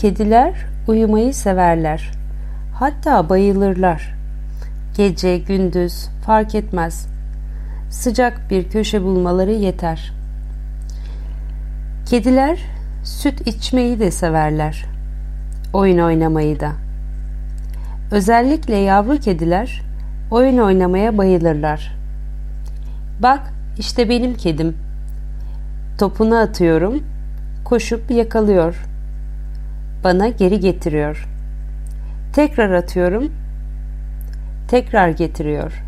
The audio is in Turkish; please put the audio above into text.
Kediler uyumayı severler. Hatta bayılırlar. Gece, gündüz fark etmez. Sıcak bir köşe bulmaları yeter. Kediler süt içmeyi de severler. Oyun oynamayı da. Özellikle yavru kediler oyun oynamaya bayılırlar. Bak işte benim kedim. Topunu atıyorum, koşup yakalıyor. Bana geri getiriyor. Tekrar atıyorum, tekrar getiriyor.